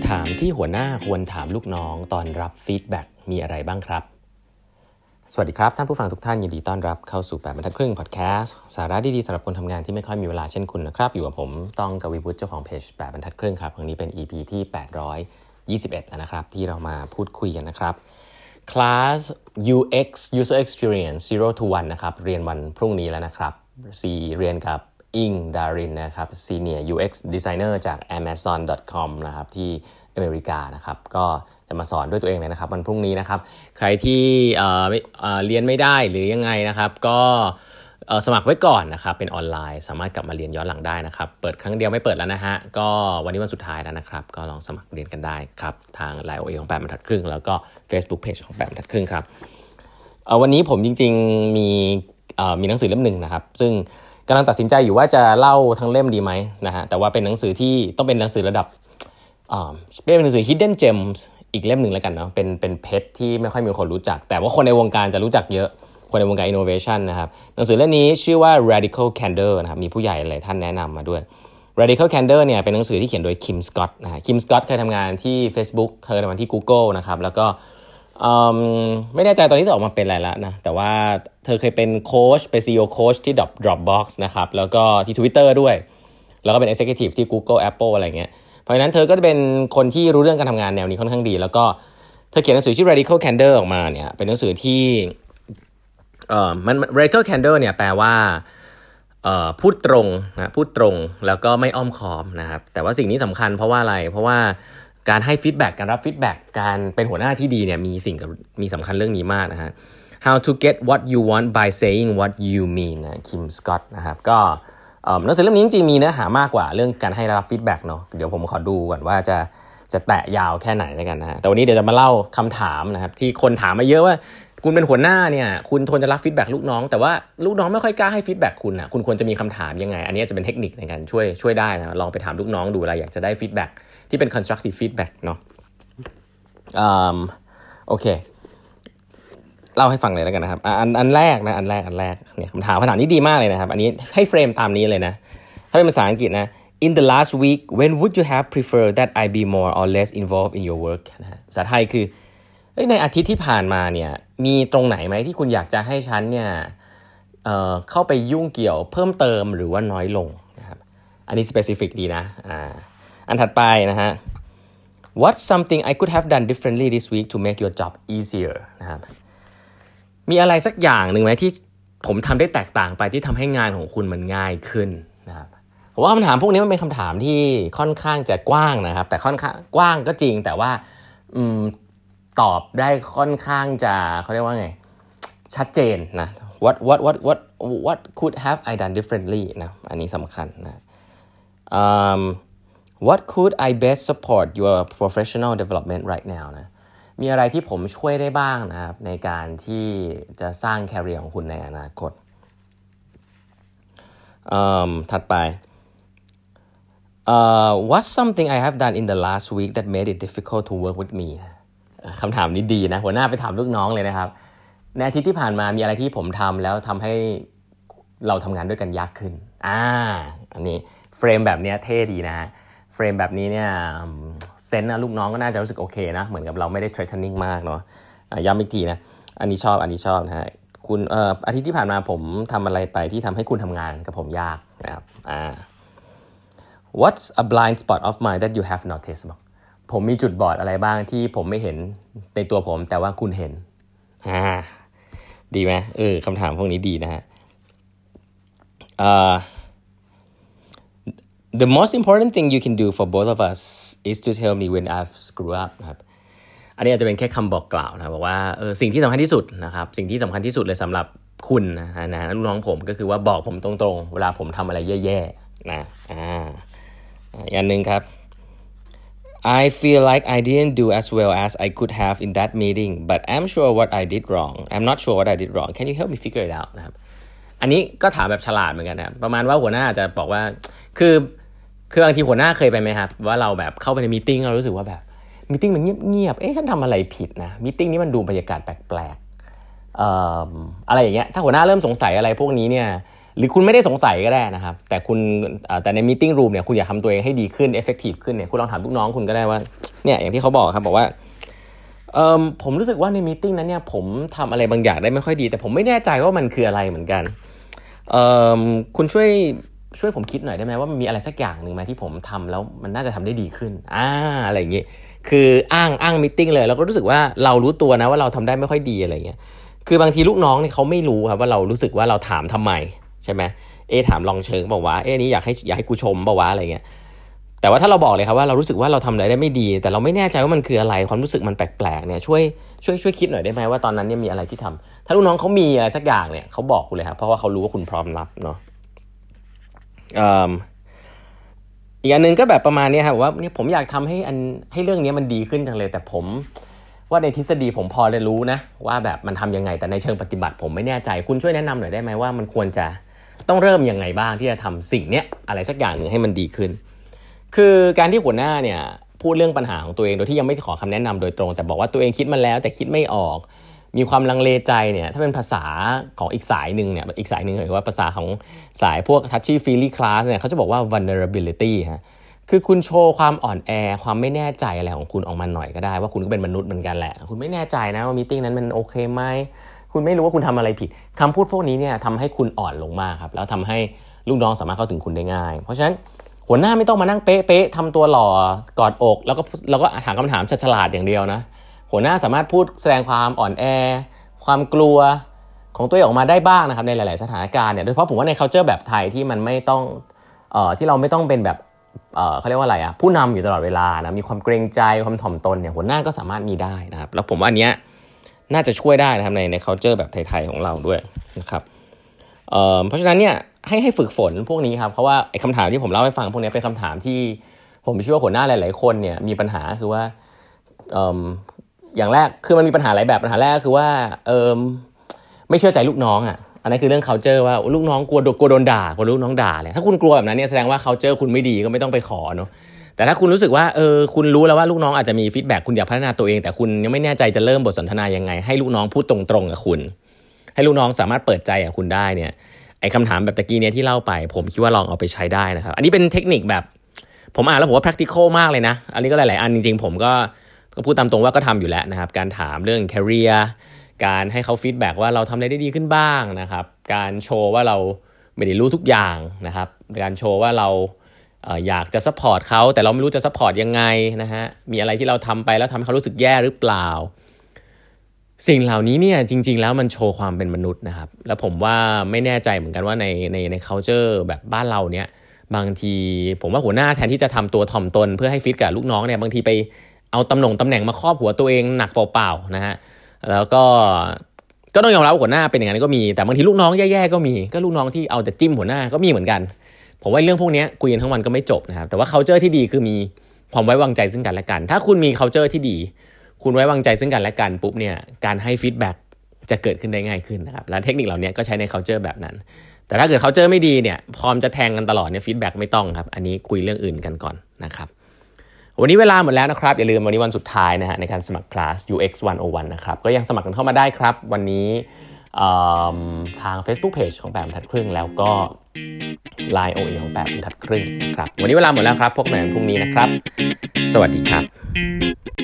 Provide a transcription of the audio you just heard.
คำถามที่หัวหน้าควรถามลูกน้องตอนรับ feedback มีอะไรบ้างครับ สวัสดีครับ ท่านผู้ฟังทุกท่านยินดีต้อนรับเข้าสู่แปดบรรทัดครึ่งพอดแคสต์สาระดีๆสำหรับคนทำงานที่ไม่ค่อยมีเวลาเช่นคุณนะครับ อยู่กับผมต้องกวีวุฒิเจ้าของเพจแปดบรรทัดครึ่งครับครั้งนี้เป็น EP ที่ 821แล้วนะครับ ที่เรามาพูดคุยกันนะครับคลาส UX User Experience 0 to 1นะครับเรียนวันพรุ่งนี้แล้วนะครับ C เรียนกับ อิงดารินนะครับ Senior UX Designer จาก Amazon.com นะครับที่อเมริกานะครับก็จะมาสอนด้วยตัวเองเลยนะครับวันพรุ่งนี้นะครับ ใครที่เเรียนไม่ได้หรือยังไงนะครับ ก็สมัครไว้ก่อนนะครับเป็นออนไลน์ สามารถกลับมาเรียนย้อนหลังได้นะครับ เปิดครั้งเดียวไม่เปิดแล้วนะฮะก็วันนี้วันสุดท้ายแล้วนะครับ ก็ลองสมัครเรียนกันได้ครับทางไลน์โอเอของแปดบรรทัดครึ่ง แล้วก็ Facebook Page ของแปดบรรทัดครึ่งครับวันนี้ผมจริง ๆมีมีหนังสือเล่มหนึ่งนะครับ ซึ่ง กำลังตัดสินใจอยู่ว่าจะเล่าทั้งเล่มดีไหมนะฮะแต่ว่าเป็นหนังสือที่ต้องเป็นหนังสือระดับเป็นหนังสือ Hidden Gems อีกเล่มหนึ่งแล้วกันเนาะเป็นเป็นเพชรที่ไม่ค่อยมีคนรู้จัก แต่ว่าคนในวงการจะรู้จักเยอะคนในวงการ innovation นะครับหนังสือเล่มนี้ชื่อว่า Radical Candor นะครับมีผู้ใหญ่หลายท่านแนะนำมาด้วย Radical Candor เนี่ยเป็นหนังสือที่เขียนโดย Kim Scott นะฮะ Kim Scott เคยทำงานที่ Facebook เคยทำงานที่ Google นะครับแล้วก็ ไม่แน่ใจตอนนี้จะอออกมาเป็นอะไรแล้วนะ แต่ว่าเธอเคยเป็นโค้ชเป็น CEO โค้ชที่ Drop Dropbox นะครับ แล้วก็ที่ Twitter ด้วย แล้วก็เป็น Executive ที่ Google Apple อะไรเงี้ย เพราะฉะนั้นเธอก็จะเป็นคนที่รู้เรื่องการทำงานแนวนี้ค่อนข้างดี แล้วก็เธอเขียนหนังสือชื่อ Radical Candor ออกมาเนี่ย เป็นหนังสือที่เอ่อมัน Radical Candor เนี่ยแปลว่าเอ่อพูดตรงนะพูดตรงแล้วก็ไม่อ้อมค้อมนะครับแต่ว่าสิ่งนี้สำคัญเพราะว่าอะไรเพราะว่า การให้ feedback การรับ feedback การเป็นหัวหน้าที่ดีเนี่ยมีสิ่งมีสำคัญเรื่องนี้มากนะฮะ How to get what you want by saying what you mean นะ Kim Scott นะครับก็หนังสือเล่มนี้จริงๆมีเนื้อหามากกว่าเรื่องการให้รับ feedback เนาะเดี๋ยวผมขอดูก่อนว่าจะจะแตะยาวแค่ไหนแล้วกันนะฮะแต่วันนี้เดี๋ยวจะมาเล่าคำถามนะครับที่คนถามมาเยอะว่า คุณเป็นหัวหน้าเนี่ย คุณควรจะรับ feedback ลูกน้อง แต่ว่าลูกน้องไม่ค่อยกล้าให้ feedback คุณนะคุณควรจะมีคำถามยังไง อันนี้จะเป็นเทคนิคในการช่วยช่วยได้นะ ลองไปถามลูกน้องดูอะไรอยากจะได้ feedbackที่เป็น constructive feedback เนาะโอเค เล่าให้ฟังเลยแล้วกันนะครับ อันอันแรกนะ อันแรก อันแรก เนี่ยคำถามคำถามนี้ดีมากเลยนะครับ อันนี้ให้เฟรมตามนี้เลยนะ ถ้าเป็นภาษาอังกฤษนะ in the last week when would you have preferred that I be more or less involved in your work นะภาษาไทยคือ ในอาทิตย์ที่ผ่านมาเนี่ยมีตรงไหนไหมที่คุณอยากจะให้ฉันเนี่ยเเข้าไปยุ่งเกี่ยวเพิ่มเติมหรือว่าน้อยลงนะครับอันนี้ specific ดีนะอ่าอันถัดไปนะฮะ What's something I could have done differently this week to make your job easier นะครับมีอะไรสักอย่างหนึ่งไหมที่ผมทำได้แตกต่างไปที่ทำให้งานของคุณมันง่ายขึ้นนะครับผมว่าคำถามพวกนี้มันเป็นคำถามที่ค่อนข้างจะกว้างนะครับ แต่ค่อนข้างกว้างก็จริงแต่ว่าอ ตอบได้ค่อนข้างจะเขาเรียกว่าไง ชัดเจนนะ what what what what what could have I done differently นะ อันนี้สำคัญนะ um, what could I best support your professional development right now นะมีอะไรที่ผมช่วยได้บ้างนะครับในการที่จะสร้างแคริเอร์ของคุณในอนาคต um, ถัดไป uh, what's something I have done in the last week that made it difficult to work with me คำถามนี้ดีนะหัวหน้าไปถามลูกน้องเลยนะครับในอาทิตย์ที่ผ่านมามีอะไรที่ผมทำแล้วทำให้เราทำงานด้วยกันยากขึ้นอ่าอันนี้เฟรมแบบนี้เท่ดีนะเฟรมแบบนี้เนี่ยเซนนะลูกน้องก็น่าจะรู้สึกโอเคนะ เหมือนกับเราไม่ได้เทรดเทนนิ่งมากเนาะย้ำอีกทีนะอันนี้ชอบอันนี้ชอบนะฮะคุณเอ่ออาทิตย์ที่ผ่านมาผมทำอะไรไปที่ทำให้คุณทำงานกับผมยากนะครับอ่า What's a blind spot of mine that you have noticed บอก ผมมีจุดบอดอะไรบ้างที่ผมไม่เห็นในตัวผม แต่ว่าคุณเห็นอ่าดีไหมเออคำถามพวกนี้ดีนะฮะอ่า the most important thing you can do for both of us is to tell me when I've screwed up ครับอันนี้อาจจะเป็นแค่คำบอกกล่าวนะบอกว่าเออสิ่งที่สำคัญที่สุดนะครับสิ่งที่สำคัญที่สุดเลยสำหรับคุณนะนะลูกน้องผมก็คือว่าบอกผมตรงๆ เวลาผมทำอะไรแย่ๆนะอ่าอีกอันหนึ่งครับ I feel like I didn't do as well as I could have in that meeting but I'm sure what I did wrong I'm not sure what I did wrong can you help me figure it out นะครับอันนี้ก็ถามแบบฉลาดเหมือนกันนะประมาณว่าหัวหน้าจะบอกว่า คือคือบางทีหัวหน้าเคยไปไหมครับ ว่าเราแบบเข้าไปในมีติ้งเรารู้สึกว่าแบบมีติ้งมันเงียบๆเอ๊ะฉันทำอะไรผิดนะมีติ้งนี้มันดูบรรยากาศแปลกๆอะไรอย่างเงี้ยถ้าหัวหน้าเริ่มสงสัยอะไรพวกนี้เนี่ย หรือคุณไม่ได้สงสัยก็ได้นะครับ แต่คุณแต่ใน meeting room เนี่ยคุณอยากทำตัวเองให้ดีขึ้น effective ขึ้นเนี่ยคุณลองถามลูกน้องคุณก็ได้ว่าเนี่ยอย่างที่เขาบอกครับบอกว่าเออผมรู้สึกว่าใน meeting นั้นเนี่ยผมทำอะไรบางอย่างได้ไม่ค่อยดี แต่ผมไม่แน่ใจว่ามันคืออะไรเหมือนกันเออคุณช่วยช่วยผมคิดหน่อยได้ไหมว่ามันมีอะไรสักอย่างหนึ่งไหมที่ผมทำแล้วมันน่าจะทำได้ดีขึ้นอ่าอะไรอย่างงี้คืออ้างอ้าง meeting เลยแล้วก็รู้สึกว่าเรารู้ตัวนะว่าเราทำได้ไม่ค่อยดีอะไรเงี้ยคือบางทีลูกน้องเนี่ยเขาไม่รู้ครับว่าเรารู้สึกว่าเราถามทำไม ใช่ไหมเอถามลองเชิงบอกว่าเอนี้อยากให้อยากให้กูชมบอกว่าอะไรเงี้ยแต่ว่าถ้าเราบอกเลยครับว่าเรารู้สึกว่าเราทำอะไรได้ไม่ดี แต่เราไม่แน่ใจว่ามันคืออะไรความรู้สึกมันแปลกๆเนี่ยช่วยช่วยช่วยคิดหน่อยได้ไหมว่าตอนนั้นเนี่ยมีอะไรที่ทำถ้าลูกน้องเขามีอะไรสักอย่างเนี่ยเขาบอกคุณเลยครับเพราะว่าเขารู้ว่าคุณพร้อมรับเนาะอีกอันนึงก็แบบประมาณนี้ครับว่าเนี่ยผมอยากทำให้อันให้เรื่องนี้มันดีขึ้นจังเลย แต่ผมว่าในทฤษฎีผมพอจะรู้นะ ว่าแบบมันทํำยังไงแต่ในเชิงปฏิบัติ ผมไม่แน่ใจคุณช่วยแนะนำหน่อยได้ไหมว่ามันควรจะ ต้องเริ่มยังไงบ้างที่จะทำสิ่งเนี้ยอะไรสักอย่างหนึ่งให้มันดีขึ้น คือการที่หัวหน้าเนี่ยพูดเรื่องปัญหาของตัวเองโดยที่ยังไม่ขอคำแนะนำโดยตรง แต่บอกว่าตัวเองคิดมาแล้วแต่คิดไม่ออก มีความลังเลใจเนี่ยถ้าเป็นภาษาของอีกสายหนึ่งเนี่ยอีกสายหนึ่งหรือว่าภาษาของสายพวก touchy feely class เนี่ยเขาจะบอกว่า vulnerability ฮะคือคุณโชว์ความอ่อนแอความไม่แน่ใจอะไรของคุณออกมาหน่อยก็ได้ ว่าคุณก็เป็นมนุษย์เหมือนกันแหละ คุณไม่แน่ใจนะว่ามีติ้งนั้นมันโอเคไหม คุณไม่รู้ว่าคุณทำอะไรผิดคำพูดพวกนี้เนี่ยทำให้คุณอ่อนลงมากครับ แล้วทำให้ลูกน้องสามารถเข้าถึงคุณได้ง่าย เพราะฉะนั้นหัวหน้าไม่ต้องมานั่งเป๊ะๆทำตัวหล่อกอดอก แล้วก็แล้วก็ถามคำถามฉลาดอย่างเดียวนะ หัวหน้าสามารถพูดแสดงความอ่อนแอ ความกลัวของตัวเองออกมาได้บ้างนะครับในหลาย ๆ สถานการณ์เนี่ยโดยเฉพาะผมว่าใน culture แบบไทยที่มันไม่ต้องเอ่อที่เราไม่ต้องเป็นแบบเอ่อเขาเรียกว่าอะไรอะผู้นำอยู่ตลอดเวลานะมีความเกรงใจความถ่อมตนเนี่ยหัวหน้าก็สามารถมีได้นะครับแล้วผมว่าอันเนี้ย น่าจะช่วยได้นะครับในใน culture แบบไทยๆของเราด้วยนะครับเอ่อเพราะฉะนั้นเนี่ยให้ให้ฝึกฝนพวกนี้ครับเพราะว่าไอ้คำถามที่ผมเล่าให้ฟังพวกนี้เป็นคำถามที่ผมเชื่อว่าหัวหน้าหลาย ๆ คนเนี่ยมีปัญหาคือว่าอย่างแรกคือมันมีปัญหาหลายแบบปัญหาแรกคือว่าเออไม่เชื่อใจลูกน้องอะอันนั้นคือเรื่อง culture ว่าลูกน้องกลัวกลัวโดนด่ากลัวลูกน้องด่าเลยถ้าคุณกลัวแบบนั้นเนี่ยแสดงว่า culture คุณไม่ดีก็ไม่ต้องไปขอเนาะ แต่ถ้าคุณรู้สึกว่าเออคุณรู้แล้วว่าลูกน้องอาจจะมี feedback คุณอยากพัฒนาตัวเอง แต่คุณยังไม่แน่ใจจะเริ่มบทสนทนายังไง ให้ลูกน้องพูดตรงๆกับคุณ ให้ลูกน้องสามารถเปิดใจกับคุณได้เนี่ยไอ้คำถามแบบตะกี้เนี่ยที่เล่าไป ผมคิดว่าลองเอาไปใช้ได้นะครับ อันนี้เป็นเทคนิคแบบ ผมอ่านแล้วผมว่า practical มากเลยนะ อันนี้ก็หลาย ๆ อันจริง ๆ ผมก็ก็พูดตามตรงว่าก็ทำอยู่แล้วนะครับ การถามเรื่อง career การให้เขา feedback ว่าเราทำอะไรได้ดีขึ้นบ้างนะครับ การโชว์ว่าเราไม่ได้รู้ทุกอย่างนะครับ การโชว์ว่าเรา อยากจะ support เขาแต่เราไม่รู้จะ support ยังไงนะฮะมีอะไรที่เราทำไปแล้วทำให้เขารู้สึกแย่หรือเปล่า สิ่งเหล่านี้เนี่ยจริง ๆ แล้วมันโชว์ความเป็นมนุษย์นะครับ แล้วผมว่าไม่แน่ใจเหมือนกันว่าในในใน culture แบบบ้านเราเนี่ยบางทีผมว่าหัวหน้าแทนที่จะทำตัวถ่อมตน เพื่อให้ฟิตกับลูกน้องเนี่ยบางทีไปเอาตำแหน่งตำแหน่งมาครอบหัวตัวเองหนักเปล่าๆนะฮะแล้วก็ก็ต้องยอมรับหัวหน้าเป็นอย่างนั้นก็มีแต่บางทีลูกน้องแย่ๆก็มี ก็ลูกน้องที่เอาแต่จิ้มหัวหน้าก็มีเหมือนกัน ผมว่าเรื่องพวกนี้คุยกันทั้งวันก็ไม่จบนะครับ แต่ว่า culture ที่ดีคือมีความไว้วางใจซึ่งกันและกัน ถ้าคุณมี culture ที่ดี คุณไว้วางใจซึ่งกันและกันปุ๊บเนี่ยการให้ feedback จะเกิดขึ้นได้ง่ายขึ้นนะครับและเทคนิคเหล่านี้ก็ใช้ใน culture แบบนั้น แต่ถ้าเกิด culture ไม่ดีเนี่ยพร้อมจะแทงกันตลอดเนี่ย feedback ไม่ต้องครับ อันนี้คุยเรื่องอื่นกันก่อนนะครับวันนี้เวลาหมดแล้วนะครับ อย่าลืมวันนี้วันสุดท้ายนะฮะในการสมัครคลาส UX 101นะครับก็ยังสมัครกันเข้ามาได้ครับ วันนี้ทาง Facebook Page ของแปมทัดครึ่งแล้วก็ Line OA ของแปมทัดครึ่งนะครับ วันนี้เวลาหมดแล้วครับ พบกันใหม่พรุ่งนี้นะครับ สวัสดีครับ